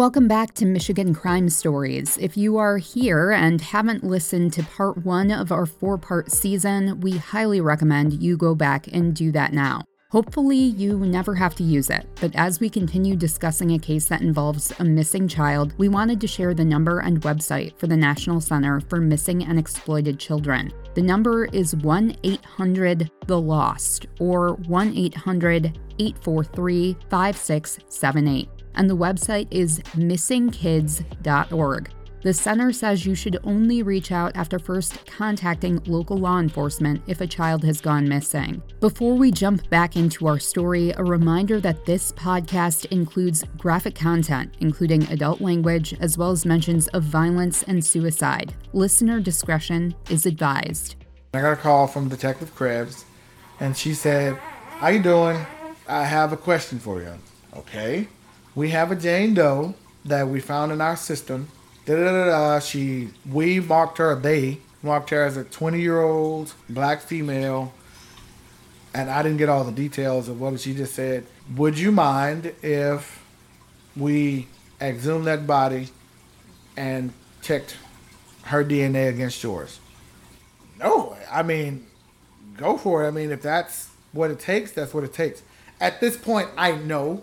Welcome back to Michigan Crime Stories. If you are here and haven't listened to part one of our four part season, we highly recommend you go back and do that now. Hopefully, you never have to use it, but as we continue discussing a case that involves a missing child, we wanted to share the number and website for the National Center for Missing and Exploited Children. The number is 1 800 The Lost or 1 800 843 5678 and the website is missingkids.org. The center says you should only reach out after first contacting local law enforcement if a child has gone missing. Before we jump back into our story, a reminder that this podcast includes graphic content, including adult language, as well as mentions of violence and suicide. Listener discretion is advised. I got a call from Detective Krebs, and she said, How you doing? I have a question for you. Okay we have a Jane Doe that we found in our system. Da da da da. She we marked her. They marked her as a 20 year old black female. And I didn't get all the details of what she just said. Would you mind if we exhumed that body and checked her DNA against yours? No, I mean, go for it. I mean, if that's what it takes, that's what it takes. At this point, I know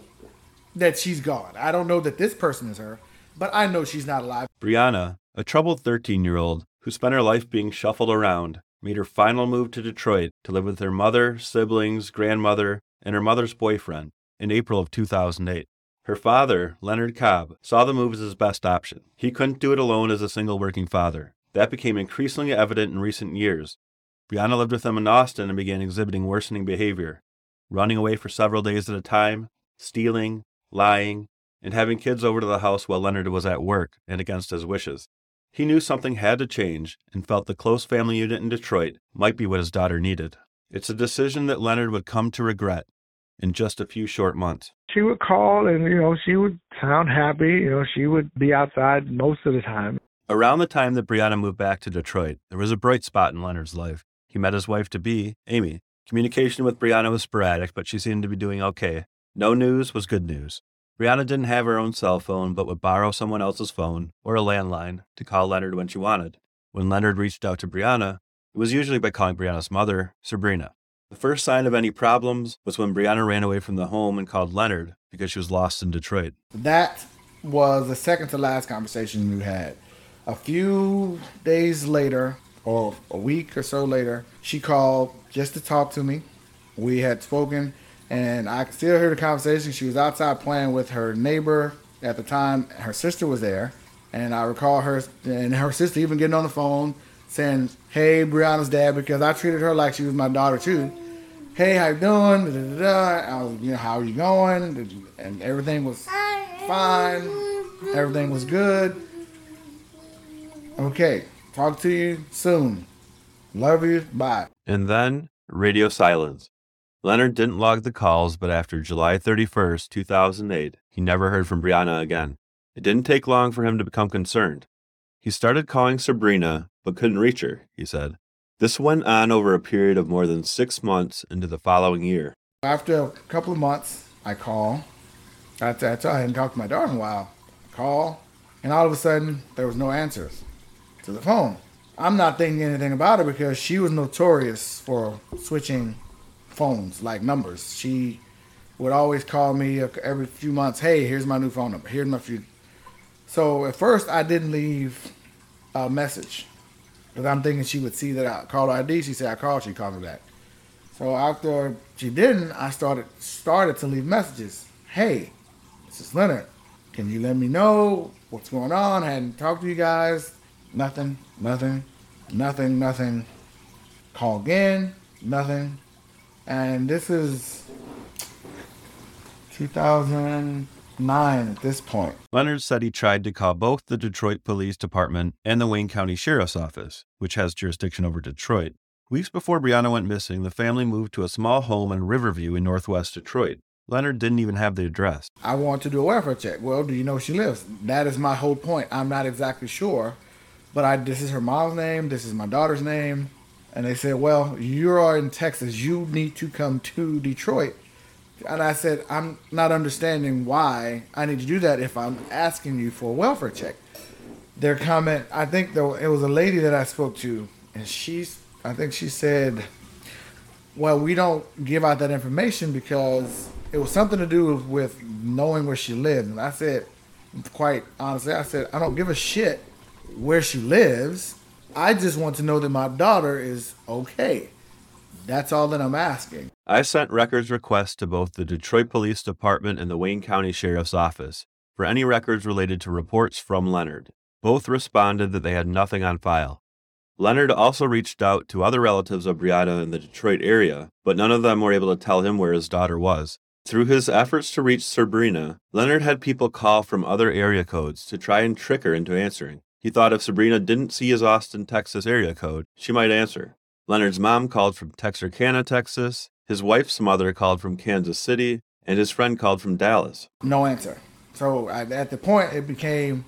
that she's gone. I don't know that this person is her, but I know she's not alive. Breanna, a troubled 13 year old who spent her life being shuffled around, made her final move to Detroit to live with her mother, siblings, grandmother, and her mother's boyfriend in April of 2008. Her father, Leonard Cobb, saw the move as his best option. He couldn't do it alone as a single working father. That became increasingly evident in recent years. Breanna lived with them in Austin and began exhibiting worsening behavior, running away for several days at a time, stealing, lying, and having kids over to the house while Leonard was at work and against his wishes. He knew something had to change and felt the close family unit in Detroit might be what his daughter needed. It's a decision that Leonard would come to regret in just a few short months. She would call and, you know, she would sound happy. You know, she would be outside most of the time. Around the time that Breanna moved back to Detroit, there was a bright spot in Leonard's life. He met his wife to be, Amy. Communication with Breanna was sporadic, but she seemed to be doing okay. No news was good news. Breanna didn't have her own cell phone, but would borrow someone else's phone or a landline to call Leonard when she wanted. When Leonard reached out to Breanna, it was usually by calling Breanna's mother, Sabrina. The first sign of any problems was when Breanna ran away from the home and called Leonard because she was lost in Detroit. That was the second to last conversation you had. A few days later, or a week or so later, she called just to talk to me. We had spoken and I still hear the conversation. She was outside playing with her neighbor at the time. Her sister was there, and I recall her and her sister even getting on the phone saying, "Hey, Breanna's dad," because I treated her like she was my daughter too. Hey, how you doing? Da, da, da, I was, you know, how are you going? And everything was fine. Everything was good. Okay, talk to you soon. Love you. Bye. And then radio silence. Leonard didn't log the calls, but after July 31st, 2008, he never heard from Breanna again. It didn't take long for him to become concerned. He started calling Sabrina, but couldn't reach her, he said. This went on over a period of more than six months into the following year. After a couple of months, I call. That's, that's I hadn't talked to my daughter in a while. I call, and all of a sudden, there was no answers to the phone. I'm not thinking anything about it because she was notorious for switching phones, like numbers. She would always call me every few months. Hey, here's my new phone number. Here's my few. So at first, I didn't leave a message because I'm thinking she would see that I called her ID. She said I called. She called me back. So after she didn't, I started started to leave messages. Hey, this is Leonard. Can you let me know what's going on? I hadn't talked to you guys. Nothing. Nothing. Nothing. Nothing. Call again. Nothing and this is 2009 at this point. Leonard said he tried to call both the Detroit Police Department and the Wayne County Sheriff's Office, which has jurisdiction over Detroit. Weeks before Breanna went missing, the family moved to a small home in Riverview in northwest Detroit. Leonard didn't even have the address. I want to do a welfare check. Well, do you know where she lives? That is my whole point. I'm not exactly sure, but I this is her mom's name, this is my daughter's name and they said, "Well, you're in Texas. You need to come to Detroit And I said, I'm not understanding why I need to do that if I'm asking you for a welfare check. Their comment, I think though it was a lady that I spoke to, and she's, I think she said, well, we don't give out that information because it was something to do with knowing where she lived. And I said, quite honestly, I said, I don't give a shit where she lives. I just want to know that my daughter is okay. That's all that I'm asking. I sent records requests to both the Detroit Police Department and the Wayne County Sheriff's Office for any records related to reports from Leonard. Both responded that they had nothing on file. Leonard also reached out to other relatives of Breanna in the Detroit area, but none of them were able to tell him where his daughter was. Through his efforts to reach Sabrina, Leonard had people call from other area codes to try and trick her into answering. He thought if Sabrina didn't see his Austin, Texas area code, she might answer. Leonard's mom called from Texarkana, Texas, his wife's mother called from Kansas City, and his friend called from Dallas. No answer. So at the point, it became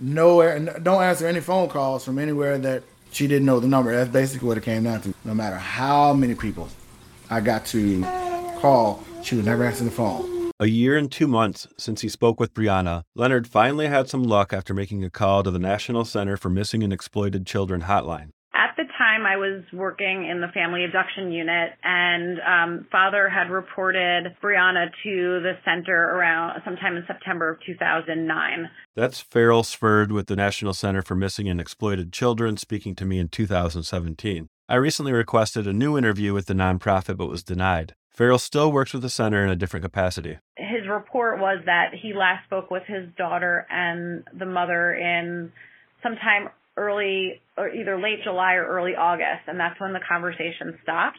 no, don't answer any phone calls from anywhere that she didn't know the number. That's basically what it came down to. No matter how many people I got to call, she would never answer the phone. A year and two months since he spoke with Breanna, Leonard finally had some luck after making a call to the National Center for Missing and Exploited Children hotline. At the time, I was working in the family abduction unit, and um, father had reported Breanna to the center around sometime in September of 2009. That's Farrell Sferd with the National Center for Missing and Exploited Children speaking to me in 2017. I recently requested a new interview with the nonprofit but was denied. Farrell still works with the center in a different capacity. His report was that he last spoke with his daughter and the mother in sometime early or either late July or early August, and that's when the conversation stopped.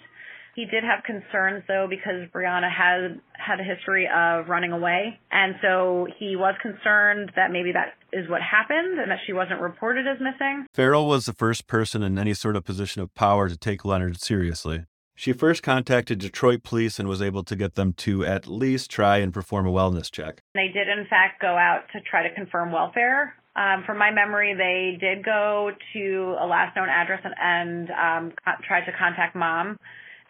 He did have concerns though because Breanna had had a history of running away, and so he was concerned that maybe that is what happened and that she wasn't reported as missing. Farrell was the first person in any sort of position of power to take Leonard seriously. She first contacted Detroit police and was able to get them to at least try and perform a wellness check. They did, in fact, go out to try to confirm welfare. Um, from my memory, they did go to a last known address and, and um, co- tried to contact mom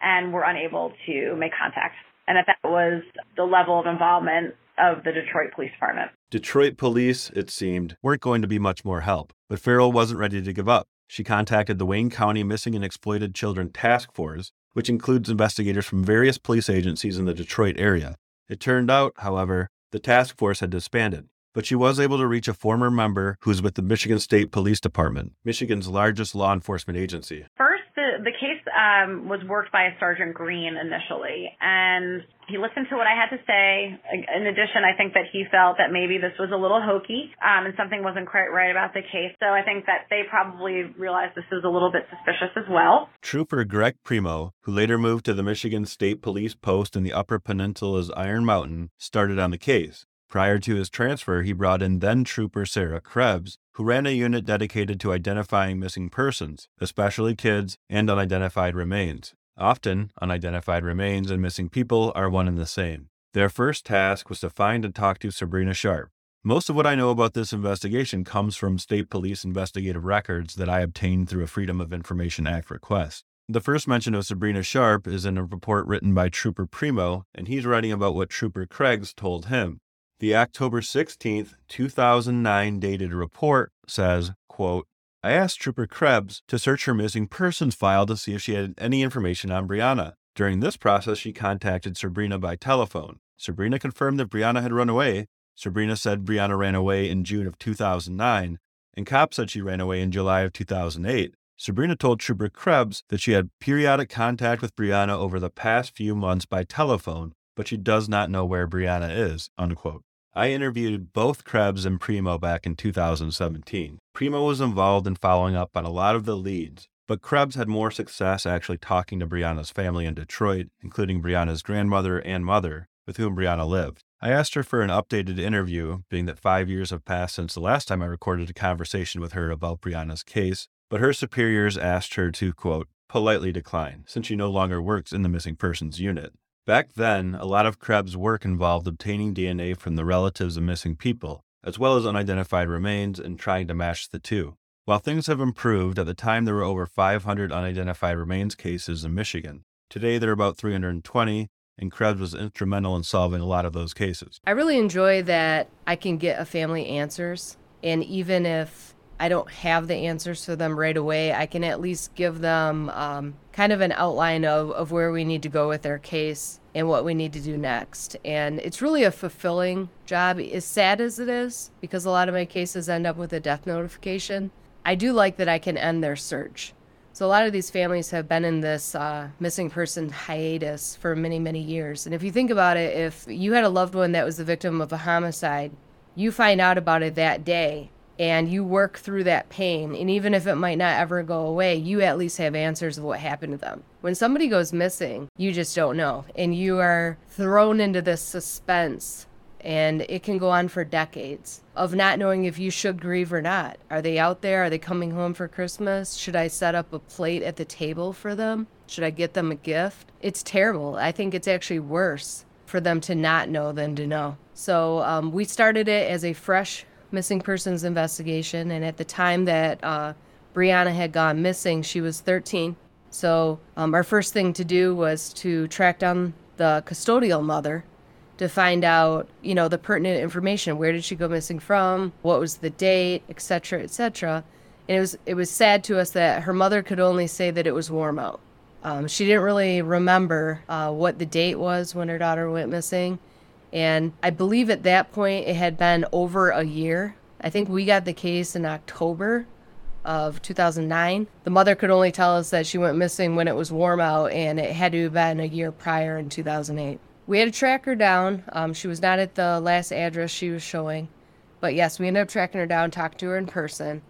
and were unable to make contact. And that that was the level of involvement of the Detroit Police Department. Detroit police, it seemed, weren't going to be much more help, but Farrell wasn't ready to give up. She contacted the Wayne County Missing and Exploited Children Task Force, which includes investigators from various police agencies in the Detroit area. It turned out, however, the task force had disbanded, but she was able to reach a former member who's with the Michigan State Police Department, Michigan's largest law enforcement agency. First, the, the case um, was worked by a Sergeant Green initially, and he listened to what I had to say. In addition, I think that he felt that maybe this was a little hokey um, and something wasn't quite right about the case. So I think that they probably realized this was a little bit suspicious as well. Trooper Greg Primo, who later moved to the Michigan State Police Post in the Upper Peninsula's Iron Mountain, started on the case. Prior to his transfer, he brought in then Trooper Sarah Krebs, who ran a unit dedicated to identifying missing persons, especially kids and unidentified remains. Often, unidentified remains and missing people are one and the same. Their first task was to find and talk to Sabrina Sharp. Most of what I know about this investigation comes from state police investigative records that I obtained through a Freedom of Information Act request. The first mention of Sabrina Sharp is in a report written by Trooper Primo, and he's writing about what Trooper Krebs told him. The October 16, 2009 dated report says, quote, I asked Trooper Krebs to search her missing persons file to see if she had any information on Breanna. During this process, she contacted Sabrina by telephone. Sabrina confirmed that Breanna had run away. Sabrina said Breanna ran away in June of 2009, and cops said she ran away in July of 2008. Sabrina told Trooper Krebs that she had periodic contact with Breanna over the past few months by telephone, but she does not know where Breanna is, unquote. I interviewed both Krebs and Primo back in 2017. Primo was involved in following up on a lot of the leads, but Krebs had more success actually talking to Breanna's family in Detroit, including Breanna's grandmother and mother, with whom Breanna lived. I asked her for an updated interview, being that five years have passed since the last time I recorded a conversation with her about Breanna's case, but her superiors asked her to, quote, politely decline, since she no longer works in the missing persons unit. Back then, a lot of Krebs' work involved obtaining DNA from the relatives of missing people, as well as unidentified remains, and trying to match the two. While things have improved, at the time there were over 500 unidentified remains cases in Michigan. Today there are about 320, and Krebs was instrumental in solving a lot of those cases. I really enjoy that I can get a family answers, and even if I don't have the answers for them right away, I can at least give them um, kind of an outline of, of where we need to go with their case and what we need to do next. And it's really a fulfilling job, as sad as it is, because a lot of my cases end up with a death notification. I do like that I can end their search. So a lot of these families have been in this uh, missing person hiatus for many, many years. And if you think about it, if you had a loved one that was the victim of a homicide, you find out about it that day and you work through that pain. And even if it might not ever go away, you at least have answers of what happened to them. When somebody goes missing, you just don't know. And you are thrown into this suspense and it can go on for decades of not knowing if you should grieve or not. Are they out there? Are they coming home for Christmas? Should I set up a plate at the table for them? Should I get them a gift? It's terrible. I think it's actually worse for them to not know than to know. So um, we started it as a fresh missing persons investigation, and at the time that uh, Breanna had gone missing, she was 13. So um, our first thing to do was to track down the custodial mother to find out, you know, the pertinent information. Where did she go missing from? What was the date, etc., etc. And it was it was sad to us that her mother could only say that it was warm out. Um, she didn't really remember uh, what the date was when her daughter went missing, and I believe at that point it had been over a year. I think we got the case in October of 2009. The mother could only tell us that she went missing when it was warm out, and it had to have been a year prior in 2008 we had to track her down. Um, she was not at the last address she was showing. But yes, we ended up tracking her down, talked to her in person.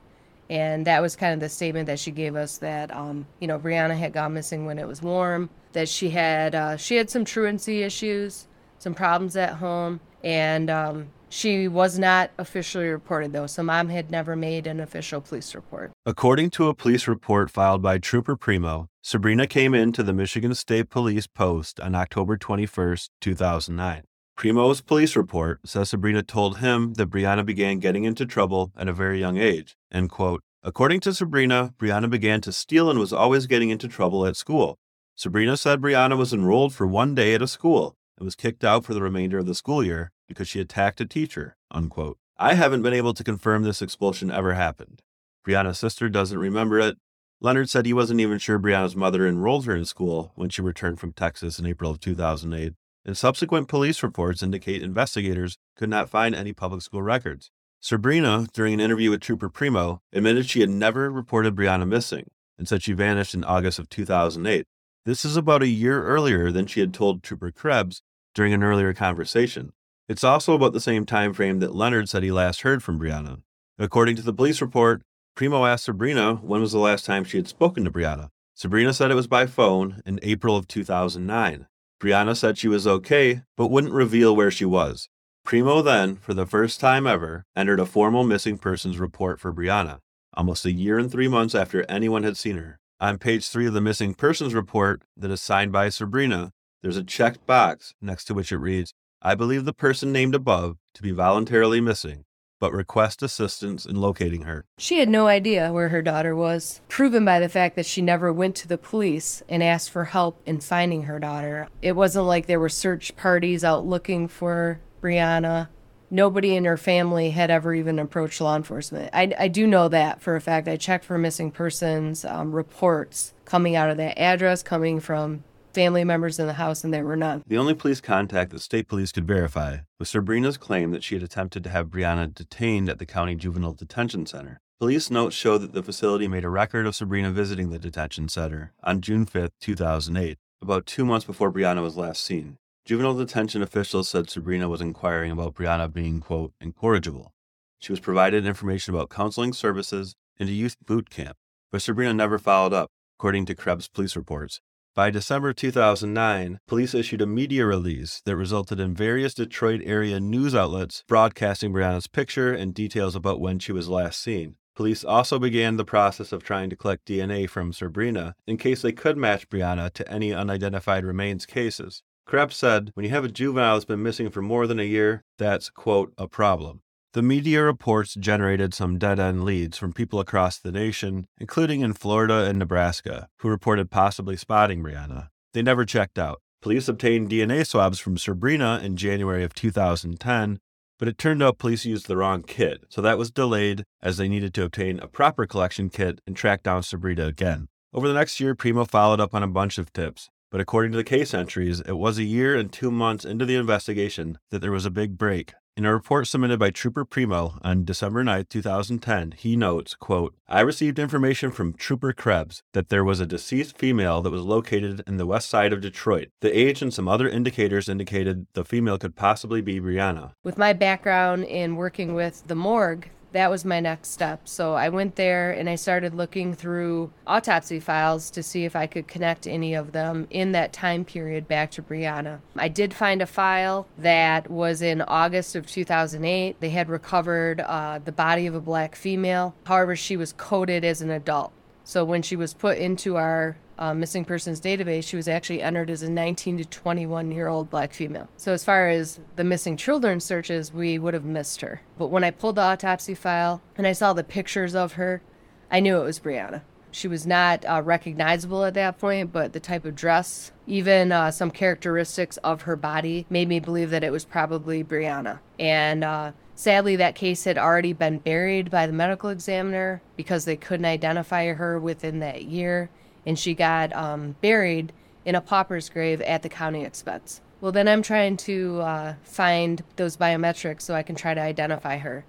And that was kind of the statement that she gave us that, um, you know, Breanna had gone missing when it was warm, that she had, uh, she had some truancy issues, some problems at home, and um, she was not officially reported, though, so mom had never made an official police report. According to a police report filed by Trooper Primo, Sabrina came into the Michigan State Police Post on October 21, 2009. Primo's police report says Sabrina told him that Breanna began getting into trouble at a very young age. End quote. According to Sabrina, Breanna began to steal and was always getting into trouble at school. Sabrina said Breanna was enrolled for one day at a school and was kicked out for the remainder of the school year because she attacked a teacher, unquote. I haven't been able to confirm this expulsion ever happened. Breanna's sister doesn't remember it. Leonard said he wasn't even sure Breanna's mother enrolled her in school when she returned from Texas in April of 2008, and subsequent police reports indicate investigators could not find any public school records. Sabrina, during an interview with Trooper Primo, admitted she had never reported Breanna missing and said she vanished in August of 2008. This is about a year earlier than she had told Trooper Krebs during an earlier conversation. It's also about the same time frame that Leonard said he last heard from Breanna. According to the police report, Primo asked Sabrina when was the last time she had spoken to Breanna. Sabrina said it was by phone in April of 2009. Breanna said she was okay, but wouldn't reveal where she was. Primo then, for the first time ever, entered a formal missing persons report for Breanna, almost a year and three months after anyone had seen her. On page three of the missing persons report that is signed by Sabrina, there's a checked box next to which it reads, I believe the person named above to be voluntarily missing, but request assistance in locating her. She had no idea where her daughter was, proven by the fact that she never went to the police and asked for help in finding her daughter. It wasn't like there were search parties out looking for Breanna. Nobody in her family had ever even approached law enforcement. I, I do know that for a fact. I checked for missing persons um, reports coming out of that address, coming from family members in the house, and there were none. The only police contact that state police could verify was Sabrina's claim that she had attempted to have Breanna detained at the county juvenile detention center. Police notes show that the facility made a record of Sabrina visiting the detention center on June 5, 2008, about two months before Breanna was last seen. Juvenile detention officials said Sabrina was inquiring about Breanna being, quote, incorrigible. She was provided information about counseling services and a youth boot camp, but Sabrina never followed up, according to Krebs police reports. By December 2009, police issued a media release that resulted in various Detroit area news outlets broadcasting Breanna's picture and details about when she was last seen. Police also began the process of trying to collect DNA from Sabrina in case they could match Breanna to any unidentified remains cases. Krebs said, when you have a juvenile that's been missing for more than a year, that's, quote, a problem. The media reports generated some dead end leads from people across the nation, including in Florida and Nebraska, who reported possibly spotting Breanna. They never checked out. Police obtained DNA swabs from Sabrina in January of 2010, but it turned out police used the wrong kit, so that was delayed as they needed to obtain a proper collection kit and track down Sabrina again. Over the next year, Primo followed up on a bunch of tips, but according to the case entries, it was a year and two months into the investigation that there was a big break. In a report submitted by Trooper Primo on December 9, 2010, he notes, quote, I received information from Trooper Krebs that there was a deceased female that was located in the west side of Detroit. The age and some other indicators indicated the female could possibly be Breanna. With my background in working with the morgue, that was my next step. So I went there and I started looking through autopsy files to see if I could connect any of them in that time period back to Breanna. I did find a file that was in August of 2008. They had recovered uh, the body of a black female. However, she was coded as an adult. So when she was put into our uh, missing persons database, she was actually entered as a 19 to 21 year old black female. So, as far as the missing children searches, we would have missed her. But when I pulled the autopsy file and I saw the pictures of her, I knew it was Breanna. She was not uh, recognizable at that point, but the type of dress, even uh, some characteristics of her body, made me believe that it was probably Breanna. And uh, sadly, that case had already been buried by the medical examiner because they couldn't identify her within that year and she got um, buried in a pauper's grave at the county expense. Well, then I'm trying to uh, find those biometrics so I can try to identify her.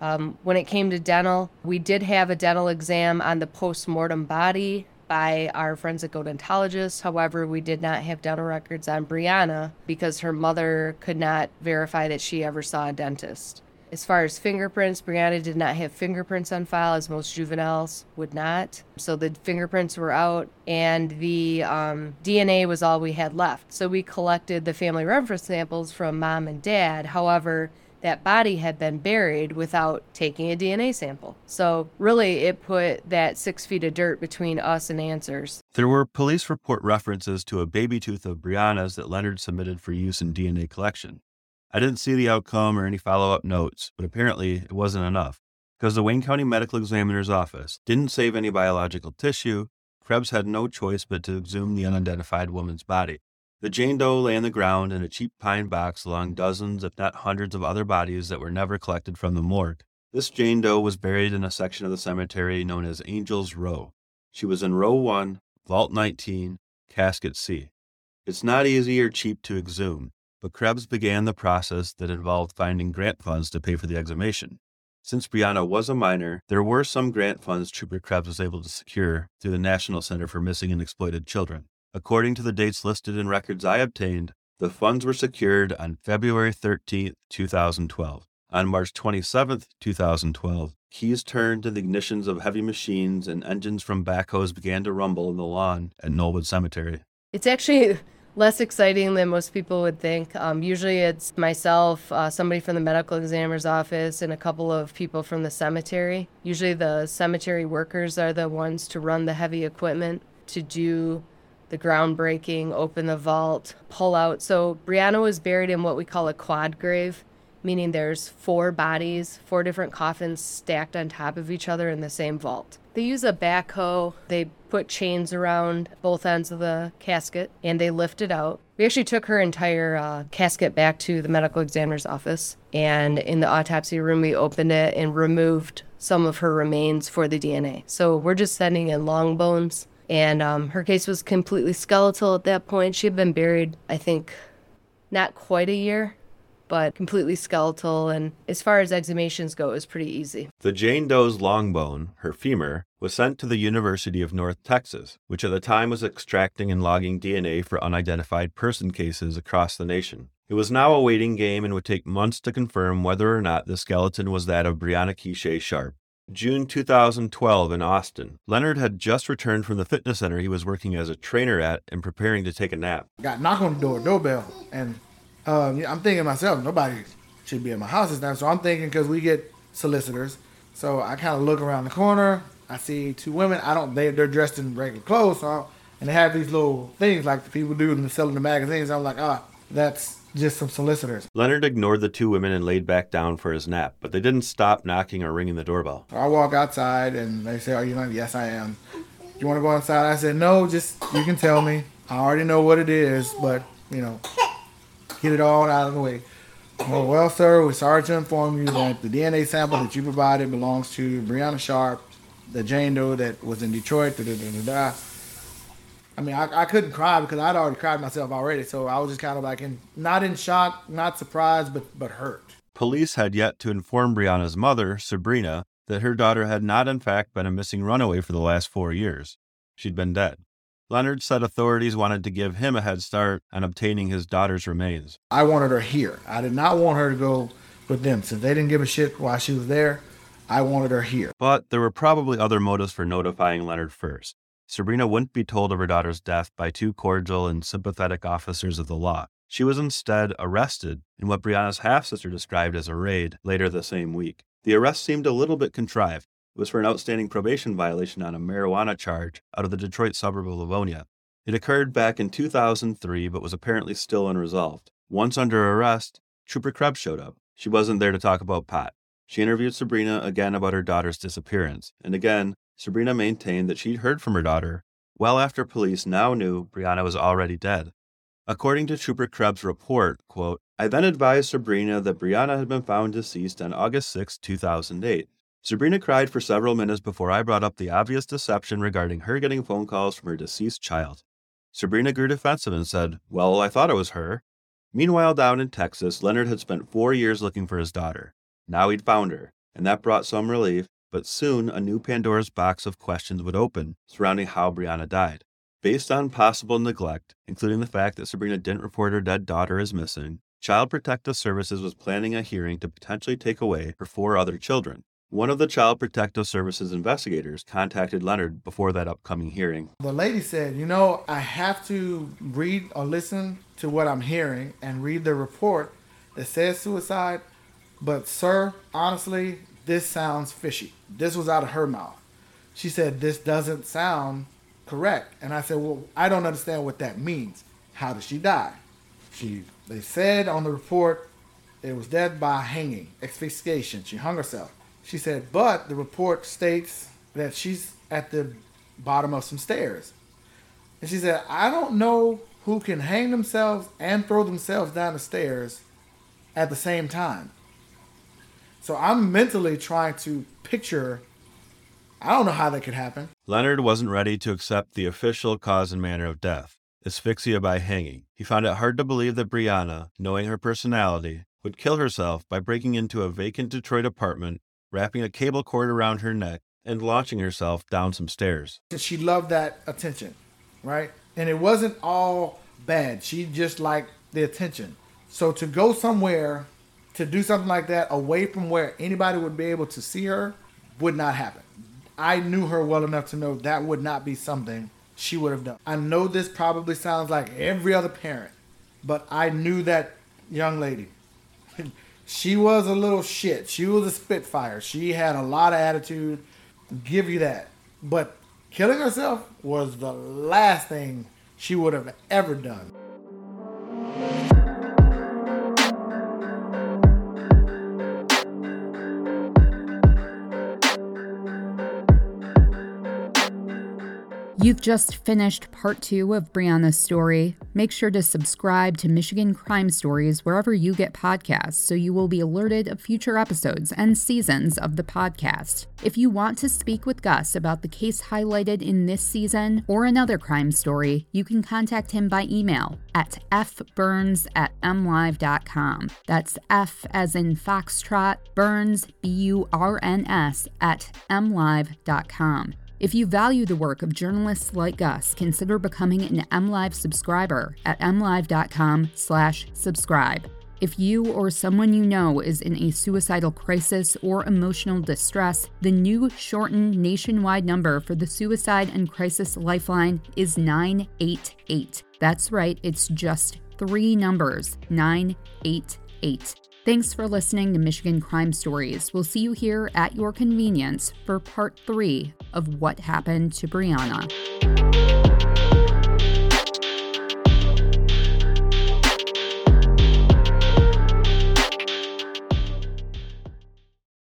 Um, when it came to dental, we did have a dental exam on the post mortem body by our forensic odontologist. However, we did not have dental records on Breanna because her mother could not verify that she ever saw a dentist. As far as fingerprints, Breanna did not have fingerprints on file, as most juveniles would not. So the fingerprints were out, and the um, DNA was all we had left. So we collected the family reference samples from mom and dad. However, that body had been buried without taking a DNA sample. So, really, it put that six feet of dirt between us and answers. There were police report references to a baby tooth of Breanna's that Leonard submitted for use in DNA collection. I didn't see the outcome or any follow up notes, but apparently it wasn't enough. Because the Wayne County Medical Examiner's Office didn't save any biological tissue, Krebs had no choice but to exhume the unidentified woman's body. The Jane Doe lay on the ground in a cheap pine box along dozens, if not hundreds, of other bodies that were never collected from the morgue. This Jane Doe was buried in a section of the cemetery known as Angel's Row. She was in Row 1, Vault 19, Casket C. It's not easy or cheap to exhume, but Krebs began the process that involved finding grant funds to pay for the exhumation. Since Breanna was a minor, there were some grant funds Trooper Krebs was able to secure through the National Center for Missing and Exploited Children. According to the dates listed in records I obtained, the funds were secured on February 13, 2012. On March 27, 2012, keys turned and the ignitions of heavy machines and engines from backhoes began to rumble in the lawn at Knollwood Cemetery. It's actually less exciting than most people would think. Um, usually it's myself, uh, somebody from the medical examiner's office, and a couple of people from the cemetery. Usually the cemetery workers are the ones to run the heavy equipment to do the groundbreaking, open the vault, pull out. So Breanna was buried in what we call a quad grave, meaning there's four bodies, four different coffins stacked on top of each other in the same vault. They use a backhoe. They put chains around both ends of the casket and they lift it out. We actually took her entire uh, casket back to the medical examiner's office. And in the autopsy room, we opened it and removed some of her remains for the DNA. So we're just sending in long bones. And um, her case was completely skeletal at that point. She had been buried, I think, not quite a year but completely skeletal. And as far as exhumations go, it was pretty easy. The Jane Doe's long bone, her femur, was sent to the University of North Texas, which at the time was extracting and logging DNA for unidentified person cases across the nation. It was now a waiting game and would take months to confirm whether or not the skeleton was that of Breanna Keeshae Sharp. June 2012 in Austin. Leonard had just returned from the fitness center he was working as a trainer at and preparing to take a nap. Got knock on the door, doorbell, and um, I'm thinking myself, nobody should be in my house this time. So I'm thinking because we get solicitors. So I kind of look around the corner. I see two women. I don't. They they're dressed in regular clothes. So and they have these little things like the people do in the selling the magazines. I'm like, ah, that's just some solicitors. Leonard ignored the two women and laid back down for his nap, but they didn't stop knocking or ringing the doorbell. I walk outside and they say, "Are you not?" Yes, I am. You want to go inside? I said, "No, just you can tell me. I already know what it is, but you know, get it all out of the way. Well, well, sir, we're sorry to inform you that the DNA sample that you provided belongs to Breanna Sharp, the Jane Doe that was in Detroit. Da, da, da, I mean, I, I couldn't cry because I'd already cried myself already, so I was just kind of like in, not in shock, not surprised, but but hurt. Police had yet to inform Brianna's mother, Sabrina, that her daughter had not in fact been a missing runaway for the last four years. She'd been dead. Leonard said authorities wanted to give him a head start on obtaining his daughter's remains. I wanted her here. I did not want her to go with them. Since they didn't give a shit while she was there, I wanted her here. But there were probably other motives for notifying Leonard first. Sabrina wouldn't be told of her daughter's death by two cordial and sympathetic officers of the law. She was instead arrested in what Breanna's half sister described as a raid later the same week. The arrest seemed a little bit contrived. Was for an outstanding probation violation on a marijuana charge out of the Detroit suburb of Livonia. It occurred back in 2003, but was apparently still unresolved. Once under arrest, Trooper Krebs showed up. She wasn't there to talk about pot. She interviewed Sabrina again about her daughter's disappearance, and again, Sabrina maintained that she'd heard from her daughter well after police now knew Breanna was already dead. According to Trooper Krebs' report, quote, I then advised Sabrina that Breanna had been found deceased on August 6, 2008. Sabrina cried for several minutes before I brought up the obvious deception regarding her getting phone calls from her deceased child. Sabrina grew defensive and said, Well, I thought it was her. Meanwhile, down in Texas, Leonard had spent four years looking for his daughter. Now he'd found her, and that brought some relief, but soon a new Pandora's box of questions would open surrounding how Breanna died. Based on possible neglect, including the fact that Sabrina didn't report her dead daughter as missing, Child Protective Services was planning a hearing to potentially take away her four other children. One of the Child Protective Services investigators contacted Leonard before that upcoming hearing. The lady said, You know, I have to read or listen to what I'm hearing and read the report that says suicide. But, sir, honestly, this sounds fishy. This was out of her mouth. She said, This doesn't sound correct. And I said, Well, I don't understand what that means. How did she die? She they said on the report it was dead by hanging, asphyxiation. She hung herself. She said, but the report states that she's at the bottom of some stairs. And she said, I don't know who can hang themselves and throw themselves down the stairs at the same time. So I'm mentally trying to picture. I don't know how that could happen. Leonard wasn't ready to accept the official cause and manner of death asphyxia by hanging. He found it hard to believe that Breanna, knowing her personality, would kill herself by breaking into a vacant Detroit apartment wrapping a cable cord around her neck, and launching herself down some stairs. She loved that attention, right? And it wasn't all bad. She just liked the attention. So to go somewhere to do something like that away from where anybody would be able to see her would not happen. I knew her well enough to know that would not be something she would have done. I know this probably sounds like every other parent, but I knew that young lady. she was a little shit. She was a spitfire. She had a lot of attitude. Give you that. But killing herself was the last thing she would have ever done. You've just finished part two of Breanna's story. Make sure to subscribe to Michigan Crime Stories wherever you get podcasts so you will be alerted of future episodes and seasons of the podcast. If you want to speak with Gus about the case highlighted in this season or another crime story, you can contact him by email at fburns at mlive.com. That's F as in Foxtrot, Burns, B U R N S, at mlive.com. If you value the work of journalists like us, consider becoming an MLive subscriber at mlive.com/subscribe. If you or someone you know is in a suicidal crisis or emotional distress, the new shortened nationwide number for the Suicide and Crisis Lifeline is 988. That's right, it's just three numbers 988. Thanks for listening to Michigan Crime Stories. We'll see you here at your convenience for part three of What Happened to Breanna.